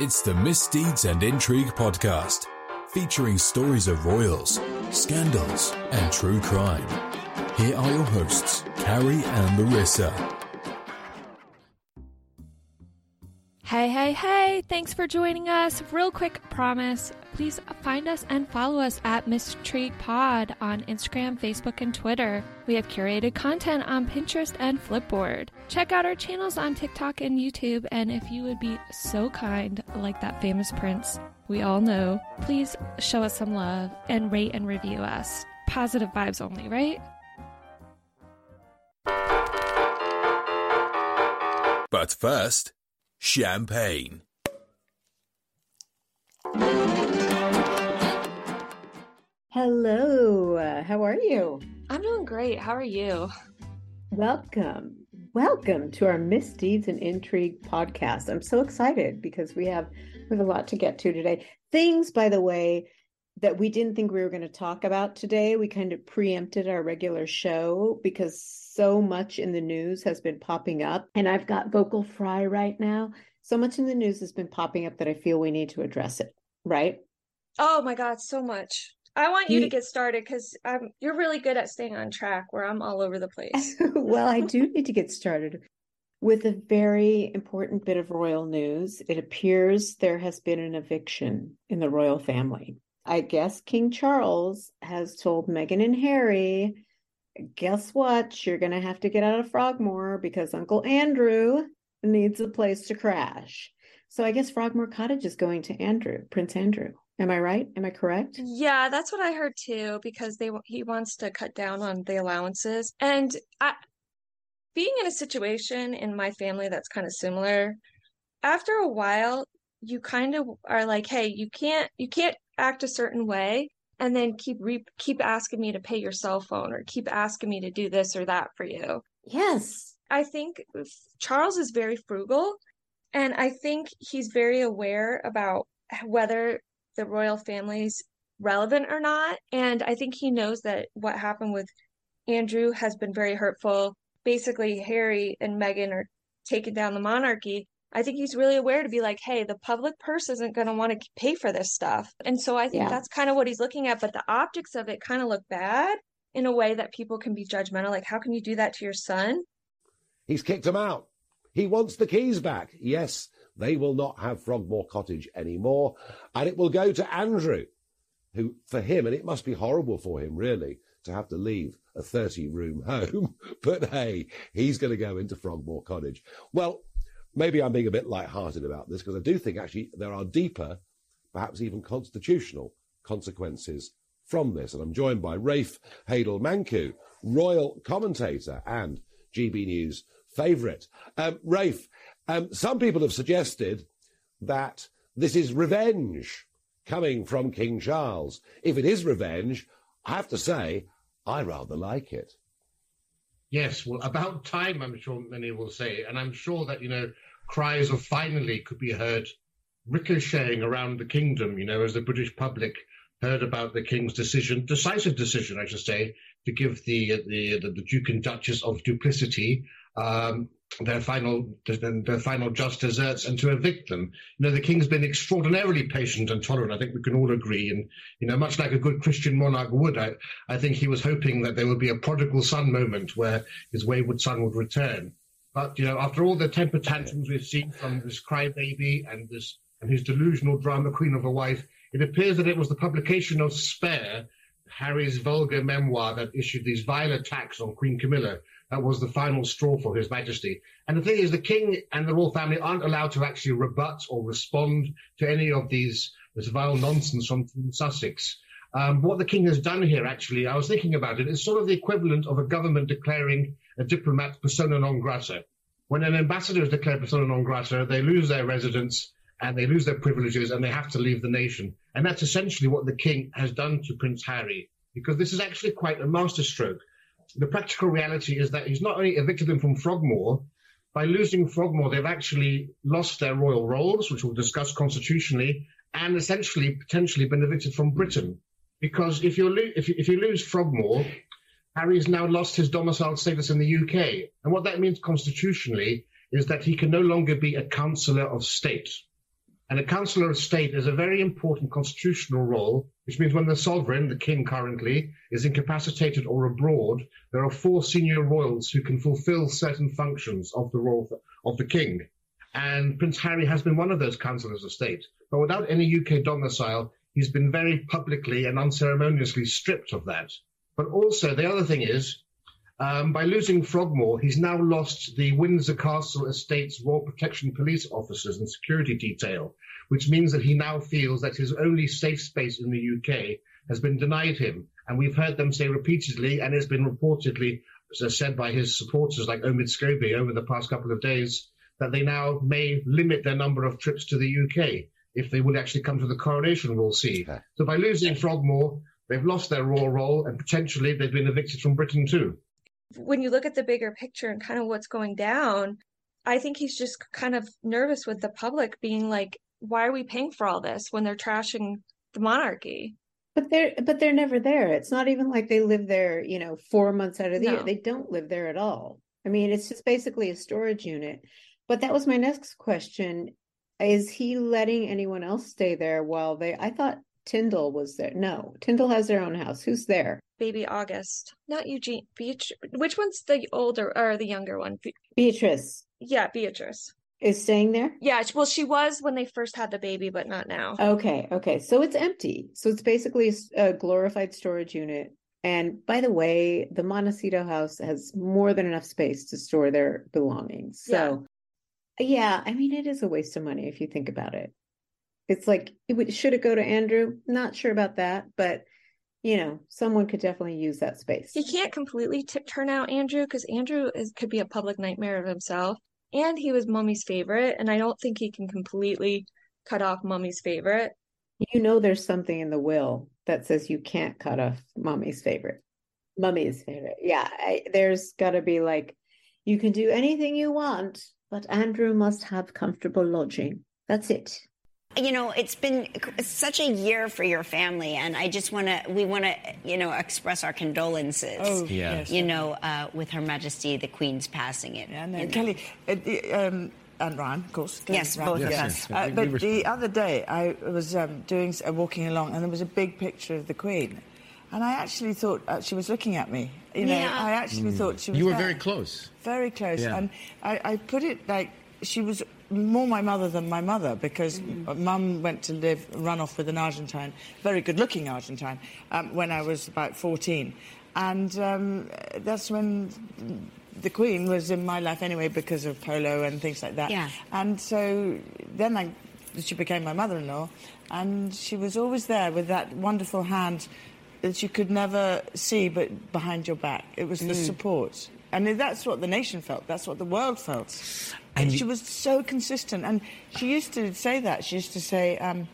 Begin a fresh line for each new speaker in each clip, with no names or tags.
It's the Misdeeds and Intrigue podcast, featuring stories of royals, scandals, and true crime. Here are your hosts, Carrie and Larissa.
Hey, thanks for joining us. Real quick promise please find us and follow us at MisIntrigue Pod on Instagram, Facebook, and Twitter. We have curated content on Pinterest and Flipboard. Check out our channels on TikTok and YouTube, and if you would be so kind, like that famous prince we all know, please show us some love and rate and review us. Positive vibes only, right?
But first, champagne.
Hello, uh, how are you?
I'm doing great. How are you?
Welcome. Welcome to our Misdeeds and Intrigue podcast. I'm so excited because we have we have a lot to get to today. Things, by the way, that we didn't think we were going to talk about today. We kind of preempted our regular show because so much in the news has been popping up. And I've got vocal fry right now. So much in the news has been popping up that I feel we need to address it, right?
Oh my God, so much. I want you, to get started because you're really good at staying on track where I'm all over the place.
well, I do need to get started with a very important bit of royal news. It appears there has been an eviction in the royal family. I guess King Charles has told Meghan and Harry, guess what? You're going to have to get out of Frogmore because Uncle Andrew needs a place to crash. So I guess Frogmore Cottage is going to Andrew, Prince Andrew. Am I right? Am I correct?
Yeah, that's what I heard too. Because they he wants to cut down on the allowances, and I, being in a situation in my family that's kind of similar, after a while, you kind of are like, hey, you can't you can't act a certain way and then keep re- keep asking me to pay your cell phone or keep asking me to do this or that for you.
Yes.
I think Charles is very frugal and I think he's very aware about whether the royal family's relevant or not. And I think he knows that what happened with Andrew has been very hurtful. Basically, Harry and Meghan are taking down the monarchy. I think he's really aware to be like, hey, the public purse isn't going to want to pay for this stuff. And so I think yeah. that's kind of what he's looking at. But the optics of it kind of look bad in a way that people can be judgmental. Like, how can you do that to your son?
He's kicked him out. He wants the keys back. Yes, they will not have Frogmore Cottage anymore, and it will go to Andrew, who, for him, and it must be horrible for him, really, to have to leave a 30 room home. but hey, he's going to go into Frogmore Cottage. Well, maybe I'm being a bit light-hearted about this because I do think actually there are deeper, perhaps even constitutional consequences from this. And I'm joined by Rafe Heydel-Mankoo, royal commentator and GB News favourite. Um, Rafe, um, some people have suggested that this is revenge coming from King Charles. If it is revenge, I have to say, I rather like it.
Yes, well, about time, I'm sure many will say. And I'm sure that, you know, cries of finally could be heard ricocheting around the kingdom, you know, as the British public heard about the king's decision, decisive decision, I should say, to give the the, the, the Duke and Duchess of Duplicity um, their final their final just deserts and to evict them. You know, the king's been extraordinarily patient and tolerant. I think we can all agree. And you know, much like a good Christian monarch would, I, I think he was hoping that there would be a prodigal son moment where his wayward son would return. But you know, after all the temper tantrums we've seen from this crybaby and this and his delusional drama queen of a wife, it appears that it was the publication of Spare, Harry's vulgar memoir, that issued these vile attacks on Queen Camilla that was the final straw for His Majesty. And the thing is, the King and the royal family aren't allowed to actually rebut or respond to any of these this vile nonsense from, Sussex. Um, what the King has done here, actually, I was thinking about it's sort of the equivalent of a government declaring a diplomat persona non grata. When an ambassador is declared persona non grata, they lose their residence and they lose their privileges and they have to leave the nation. And that's essentially what the King has done to Prince Harry, because this is actually quite a masterstroke the practical reality is that he's not only evicted them from Frogmore, by losing Frogmore, they've actually lost their royal roles, which we'll discuss constitutionally, and essentially potentially been evicted from Britain. Because if, you lo- if, you, if you lose Frogmore, Harry's now lost his domicile status in the UK. And what that means constitutionally is that he can no longer be a councillor of state. And a Councillor of State is a very important constitutional role, which means when the sovereign, the king currently, is incapacitated or abroad, there are four senior royals who can fulfill certain functions of the royal of the king. And Prince Harry has been one of those councillors of state. But without any UK domicile, he's been very publicly and unceremoniously stripped of that. But also, the other thing is, um, by losing Frogmore, he's now lost the Windsor Castle Estate's Royal Protection Police officers and security detail, which means that he now feels that his only safe space in the UK has been denied him. And we've heard them say repeatedly, and it's been reportedly said by his supporters like Omid Scobie over the past couple of days, that they now may limit their number of trips to the UK if they would actually come to the coronation, we'll see. So by losing Frogmore, they've lost their royal role and potentially they've been evicted from Britain too
when you look at the bigger picture and kind of what's going down, I think he's just kind of nervous with the public being like, why are we paying for all this when they're trashing the monarchy?
But they're but they're never there. It's not even like they live there, you know, four months out of the no. year. They don't live there at all. I mean, it's just basically a storage unit. But that was my next question. Is he letting anyone else stay there while they I thought Tindall was there. No, Tindall has their own house. Who's there?
Baby August, not Eugenie. Beach. Which one's the older or the younger one? Be-
Beatrice.
Yeah, Beatrice
is staying there.
Yeah, well, she was when they first had the baby, but not now.
Okay, okay. So it's empty. So it's basically a glorified storage unit. And by the way, the Montecito house has more than enough space to store their belongings. So, yeah, yeah I mean, it is a waste of money if you think about it it's like it would, should it go to Andrew? Not sure about that, but you know, someone could definitely use that space.
He can't completely t- turn out Andrew because Andrew is could be a public nightmare of himself, and he was Mummy's favorite, and I don't think he can completely cut off Mummy's favorite.
You know, there's something in the will that says you can't cut off Mummy's favorite. Mummy's favorite, yeah. I, there's got to be like, you can do anything you want, but Andrew must have comfortable lodging. That's it
you know, it's been such a year for your family, and I just want to, we want to, you know, express our condolences.
Oh, yes.
You know, uh, with Her Majesty the Queen's passing it.
Yeah, no, Kelly, uh, um, and Ryan, of course.
Yes, both yes, of us.
Uh, but the other day, I was um, doing uh, walking along, and there was a big picture of the Queen, and I actually thought uh, she was looking at me. You know, yeah. I actually mm. thought she was.
You were
there.
very close.
Very close, yeah. and I, I put it like she was more my mother than my mother because mm. mum went to live, run off with an Argentine, very good looking Argentine, um, when I was about 14. And um, that's when the Queen was in my life anyway because of polo and things like that.
Yeah.
And so then I, she became my mother in law, and she was always there with that wonderful hand that you could never see but behind your back. It was the mm. support. And that's what the nation felt. That's what the world felt. And she was so consistent. And she used to say that. She used to say, um,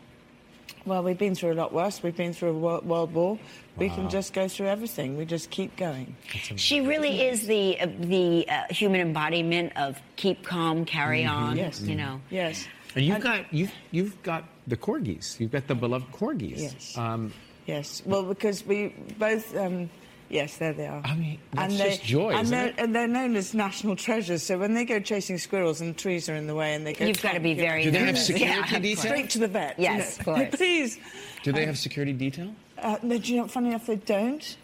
well, we've been through a lot worse. We've been through a world, world war. We wow. can just go through everything. We just keep going.
She really is the uh, the uh, human embodiment of keep calm, carry mm-hmm. on.
Yes,
you know.
Yes.
And you've and, got you've you've got the corgis. You've got the beloved corgis.
Yes. Um, yes. Well, because we both. Um, Yes, there they are.
I mean, that's and just they, joy,
and
isn't
they're,
it?
And they're known as national treasures. So when they go chasing squirrels and trees are in the way, and they go,
you've got to be very.
Do they have security yeah, detail?
Straight to the vet.
Yes, you know?
please.
Do they um, have security detail?
Uh, no, do you know? Funny enough, they don't.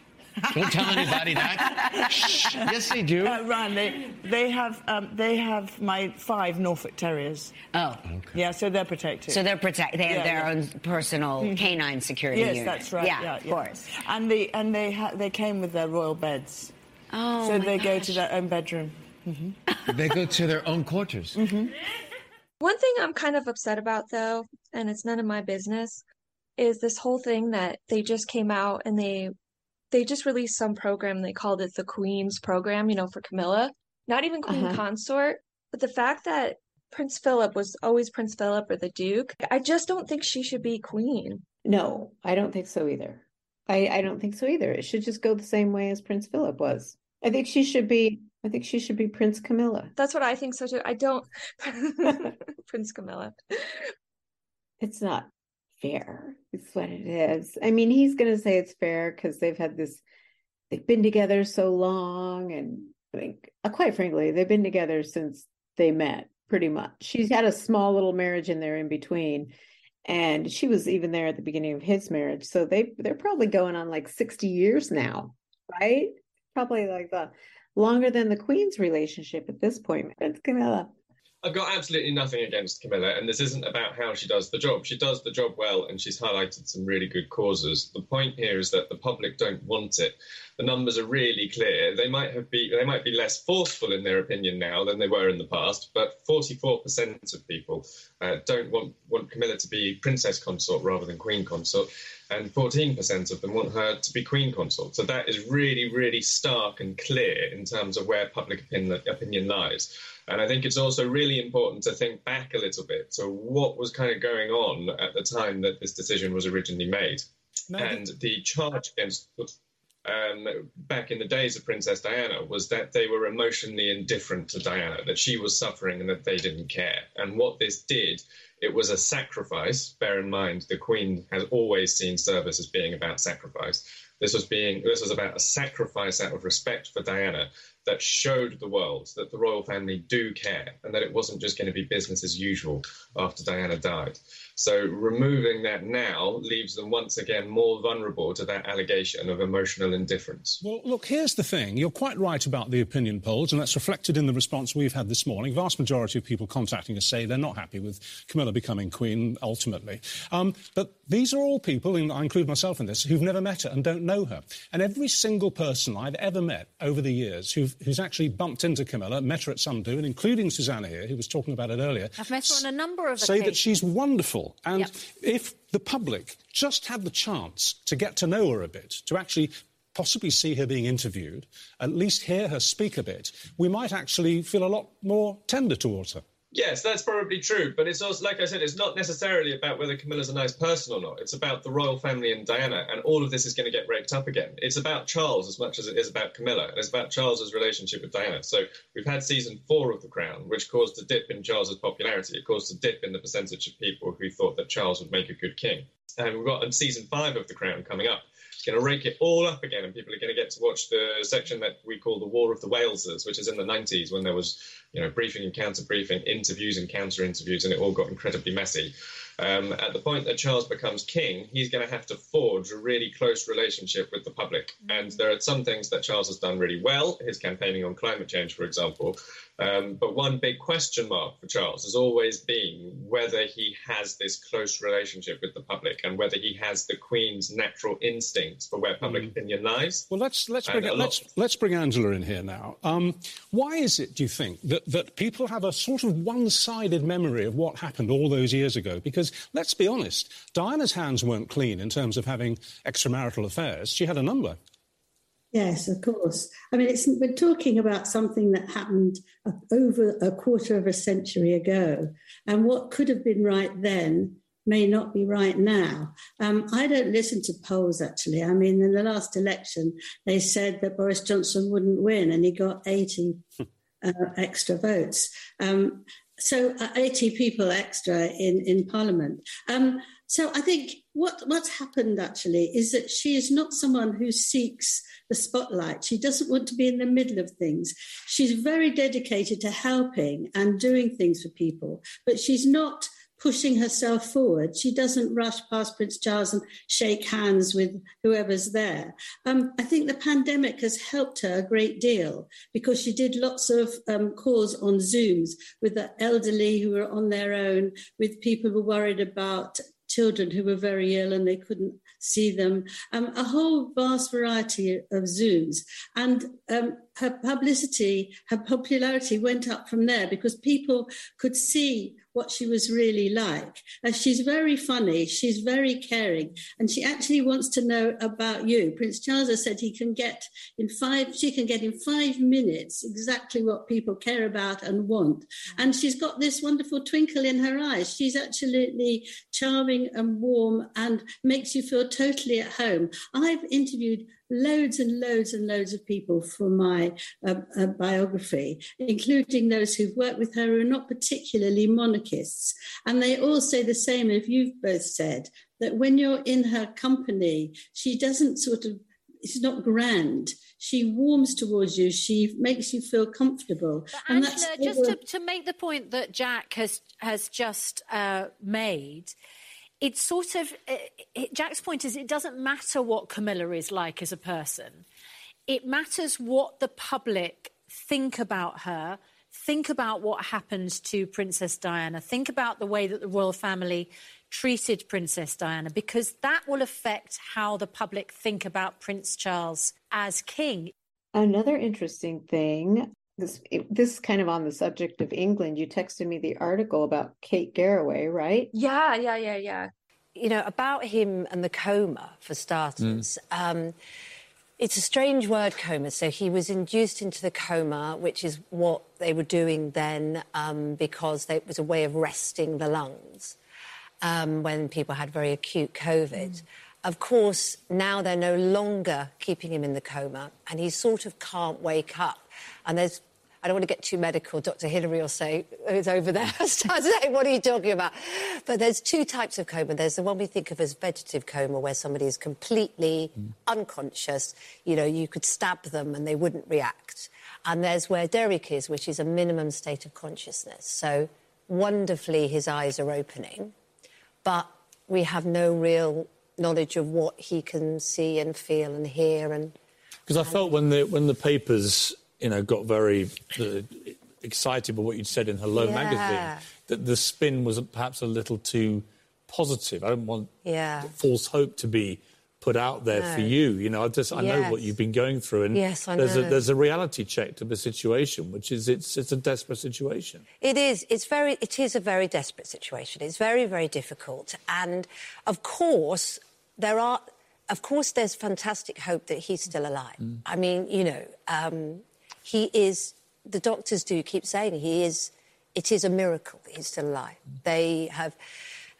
Don't tell anybody that. Shh. Yes, they do.
Uh, Ryan, they, they have um, they have my five Norfolk Terriers.
Oh,
okay.
yeah, so they're protected.
So they're protected. They have yeah, their yeah. own personal mm-hmm. canine security
yes,
unit.
that's right.
Yeah,
yeah
of course.
And they and they ha- they came with their royal beds.
Oh,
so they
gosh.
go to their own bedroom.
Mm-hmm. they go to their own quarters.
Mm-hmm.
One thing I'm kind of upset about, though, and it's none of my business, is this whole thing that they just came out and they they just released some program they called it the queen's program you know for camilla. Not even queen uh-huh. consort but the fact that prince philip was always prince philip or the duke i just don't think she should be queen.
No i don't think so either. I i don't think so either. It should just go the same way as prince philip was. I think she should be i think she should be prince camilla.
That's what i think so too. I don't prince camilla.
It's not fair. It's what it is. I mean, he's going to say it's fair because they've had this, they've been together so long. And I think, uh, quite frankly, they've been together since they met. pretty much. She's had a small little marriage in there in between. And she was even there at the beginning of his marriage. So they they're probably going on like 60 years now, right? Probably like the longer than the Queen's relationship at this point. It's Camilla.
I've got absolutely nothing against Camilla, and this isn't about how she does the job. She does the job well, and she's highlighted some really good causes. The point here is that the public don't want it. The numbers are really clear. They might have be they might be less forceful in their opinion now than they were in the past, but 44% of people uh, don't want want Camilla to be princess consort rather than queen consort, and 14% of them want her to be queen consort. So that is really, really stark and clear in terms of where public opinion, opinion lies. And I think it's also really important to think back a little bit to what was kind of going on at the time that this decision was originally made. No, and the charge against um, back in the days of Princess Diana was that they were emotionally indifferent to Diana, that she was suffering and that they didn't care. And what this did, it was a sacrifice. Bear in mind, the Queen has always seen service as being about sacrifice. This was being this was about a sacrifice out of respect for Diana that showed the world that the royal family do care and that it wasn't just going to be business as usual after Diana died. So removing that now leaves them once again more vulnerable to that allegation of emotional indifference.
Well, look, here's the thing. You're quite right about the opinion polls, and that's reflected in the response we've had this morning. Vast majority of people contacting us say they're not happy with Camilla becoming queen ultimately. Um, but these are all people, and I include myself in this, who've never met her and don't know her. And every single person I've ever met over the years who've, who's actually bumped into Camilla, met her at some do, and including Susanna here, who was talking about it earlier.
I've met her on a number of
say
occasions.
that she's wonderful. And
Yep.
if the public just had the chance to get to know her a bit, to actually possibly see her being interviewed, at least hear her speak a bit, we might actually feel a lot more tender towards her.
Yes, that's probably true, but it's also, like I said, it's not necessarily about whether Camilla's a nice person or not. It's about the royal family and Diana, and all of this is going to get raked up again. It's about Charles as much as it is about Camilla, and it's about Charles's relationship with Diana. So we've had season four of The Crown, which caused a dip in Charles's popularity. It caused a dip in the percentage of people who thought that Charles would make a good king. And we've got season five of The Crown coming up. It's going to rake it all up again, and people are going to get to watch the section that we call the War of the Waleses, which is in the 90s when there was, you know, briefing and counter briefing, interviews and counter interviews, and it all got incredibly messy. Um, at the point that Charles becomes king, he's going to have to forge a really close relationship with the public. And there are some things that Charles has done really well, his campaigning on climate change, for example. Um, but one big question mark for Charles has always been whether he has this close relationship with the public and whether he has the Queen's natural instincts for where public opinion lies.
Well, let's let's bring
lot-
let's let's bring Angela in here now. Um, why is it, do you think, that that people have a sort of one-sided memory of what happened all those years ago? Because let's be honest, Diana's hands weren't clean in terms of having extramarital affairs. She had a number.
Yes, of course. I mean, it's, we're talking about something that happened over a quarter of a century ago, and what could have been right then may not be right now. Um, I don't listen to polls actually. I mean, in the last election, they said that Boris Johnson wouldn't win, and he got 80 uh, extra votes. Um, so uh, 80 people extra in, in Parliament. Um, so I think what, what's happened actually is that she is not someone who seeks the spotlight. She doesn't want to be in the middle of things. She's very dedicated to helping and doing things for people, but she's not pushing herself forward. She doesn't rush past Prince Charles and shake hands with whoever's there. Um, I think the pandemic has helped her a great deal because she did lots of um, calls on Zooms with the elderly who were on their own, with people who were worried about children who were very ill and they couldn't see them, um, a whole vast variety of Zooms. And um, her publicity, her popularity went up from there because people could see what she was really like. She's very funny, she's very caring, and she actually wants to know about you. Prince Charles has said he can get in five, she can get in five minutes exactly what people care about and want. And she's got this wonderful twinkle in her eyes. She's absolutely charming and warm and makes you feel totally at home. I've interviewed loads and loads and loads of people for my uh, uh, biography, including those who've worked with her who are not particularly monarchists. And they all say the same, if you've both said, that when you're in her company, she doesn't sort of it's not grand. She warms towards you. She makes you feel comfortable.
But and Angela, just to, to, make the point that Jack has has just uh, made, it's sort of uh, it, Jack's point is it doesn't matter what Camilla is like as a person. It matters what the public think about her, think about what happened to Princess Diana, think about the way that the royal family treated Princess Diana, because that will affect how the public think about Prince Charles as king.
Another interesting thing this this kind of on the subject of England. You texted me the article about Kate Garraway, right?
Yeah, yeah, yeah, yeah.
You know about him and the coma for starters. Mm. Um, it's a strange word, coma. So he was induced into the coma, which is what they were doing then um, because they, it was a way of resting the lungs um, when people had very acute COVID. Mm. Of course, now they're no longer keeping him in the coma, and he sort of can't wake up. And there's I don't want to get too medical. Dr. Hilary will say, who's over there, saying, what are you talking about? But there's two types of coma. There's the one we think of as vegetative coma, where somebody is completely mm. unconscious. You know, you could stab them and they wouldn't react. And there's where Derek is, which is a minimum state of consciousness. So wonderfully, his eyes are opening, but we have no real knowledge of what he can see and feel and hear and
because I felt when the when the papers you know, got very uh, excited by what you'd said in Hello yeah. magazine, that the spin was perhaps a little too positive. I don't want yeah. false hope to be put out there no. for you. You know, I just I yes. know what you've been going through, and
yes, I
there's
know.
a there's a reality check to the situation, which is it's it's a desperate situation.
It is. It's very. It is a very desperate situation. It's very very difficult, and of course there are. Of course, there's fantastic hope that he's still alive. Mm. I mean, you know, um, he is, the doctors do keep saying he is, it is a miracle he's still alive. They have,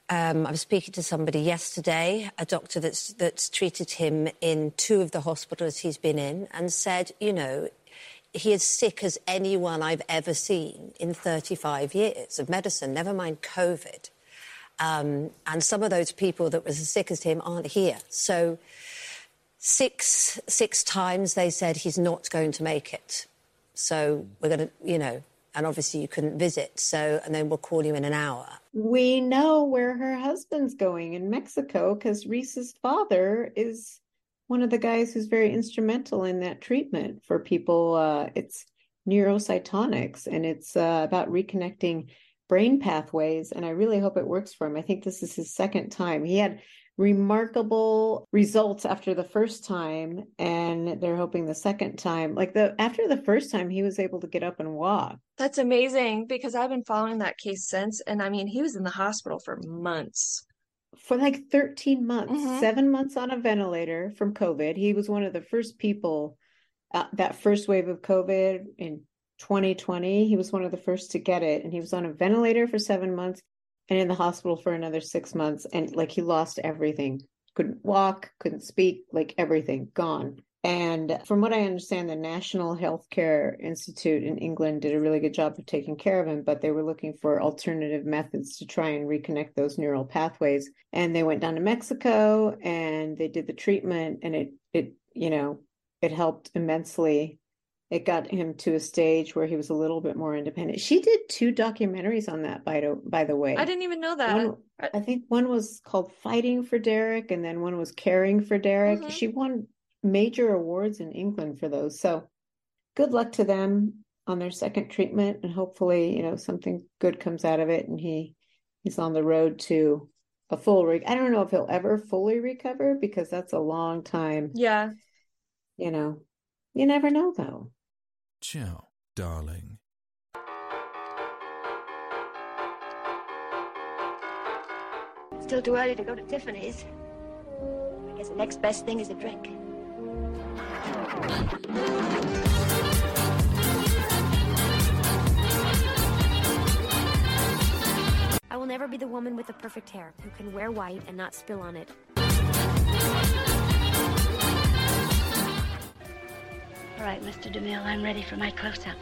um, I was speaking to somebody yesterday, a doctor that's, that's treated him in two of the hospitals he's been in, and said, you know, he is sick as anyone I've ever seen in 35 years of medicine, never mind COVID. Um, and some of those people that was as sick as him aren't here. So six six times they said he's not going to make it. So we're going to, you know, and obviously you couldn't visit. So, and then we'll call you in an hour.
We know where her husband's going in Mexico because Reese's father is one of the guys who's very instrumental in that treatment for people. Uh, it's Neurocytonix and it's uh, about reconnecting brain pathways. And I really hope it works for him. I think this is his second time. He had remarkable results after the first time and they're hoping the second time like the after the first time he was able to get up and walk.
That's amazing because i've been following that case since and i mean he was in the hospital for months.
For like 13 months mm-hmm. seven months on a ventilator from covid. He was one of the first people uh, that first wave of covid in 2020 he was one of the first to get it and he was on a ventilator for seven months and in the hospital for another six months. And like he lost everything, couldn't walk, couldn't speak, like everything gone. And from what I understand, the National Healthcare Institute in England did a really good job of taking care of him, but they were looking for alternative methods to try and reconnect those neural pathways. And they went down to Mexico and they did the treatment, and it, it, you know, it helped immensely it got him to a stage where he was a little bit more independent. She did two documentaries on that by the by the way.
I didn't even know that.
One, I think one was called Fighting for Derek and then one was Caring for Derek. Mm-hmm. She won major awards in England for those. So good luck to them on their second treatment and hopefully, you know, something good comes out of it and he he's on the road to a full re- I don't know if he'll ever fully recover because that's a long time.
Yeah.
You know. You never know though.
Ciao, darling.
Still too early to go to Tiffany's. I guess the next best thing is a drink.
I will never be the woman with the perfect hair who can wear white and not spill on it.
All right, Mr. DeMille, I'm ready for my close up.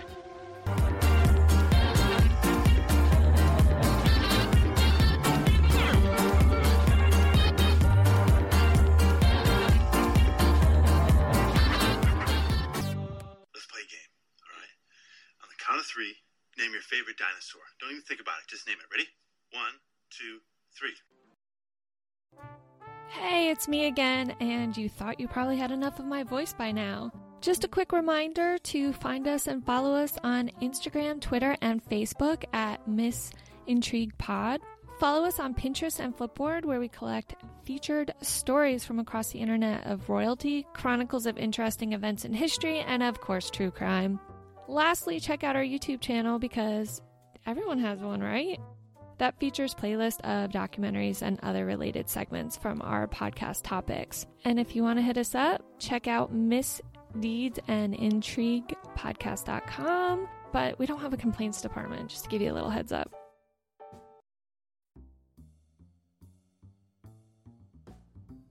on the count of three, name your favorite dinosaur. Don't even think about it, just name it. Ready? One, two, three.
Hey, it's me again, and you thought you probably had enough of my voice by now. Just a quick reminder to find us and follow us on Instagram, Twitter, and Facebook at Miss Intrigue Pod. Follow us on Pinterest and Flipboard, where we collect featured stories from across the internet of royalty, chronicles of interesting events in history, and of course, true crime. Lastly, check out our YouTube channel because everyone has one, right? That features playlist of documentaries and other related segments from our podcast topics. And if you want to hit us up, check out Miss Deeds and Intrigue podcast.com. But we don't have a complaints department, just to give you a little heads up.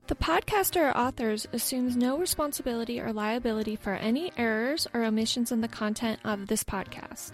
The podcaster or authors assumes no responsibility or liability for any errors or omissions in the content of this podcast.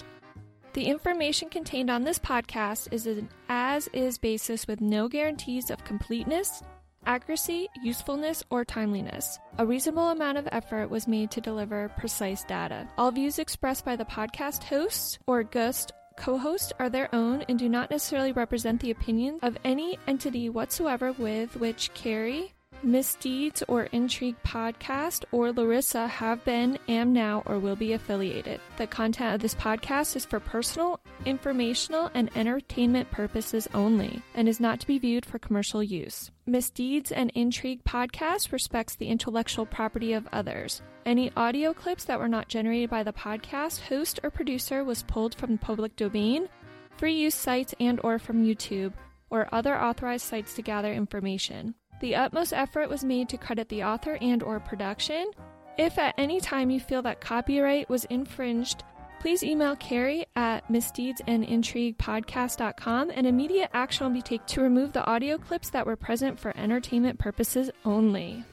The information contained on this podcast is an as is basis with no guarantees of completeness, accuracy, usefulness, or timeliness. A reasonable amount of effort was made to deliver precise data. All views expressed by the podcast hosts or guest co host are their own and do not necessarily represent the opinions of any entity whatsoever with which Carrie, Misdeeds or Intrigue podcast or Larissa have been, am now, or will be affiliated. The content of this podcast is for personal, informational, and entertainment purposes only and is not to be viewed for commercial use. Misdeeds and Intrigue podcast respects the intellectual property of others. Any audio clips that were not generated by the podcast host or producer was pulled from public domain, free use sites and or from YouTube or other authorized sites to gather information. The utmost effort was made to credit the author and or production. If at any time you feel that copyright was infringed, please email Carrie at misdeedsandintriguepodcast.com and immediate action will be taken to remove the audio clips that were present for entertainment purposes only.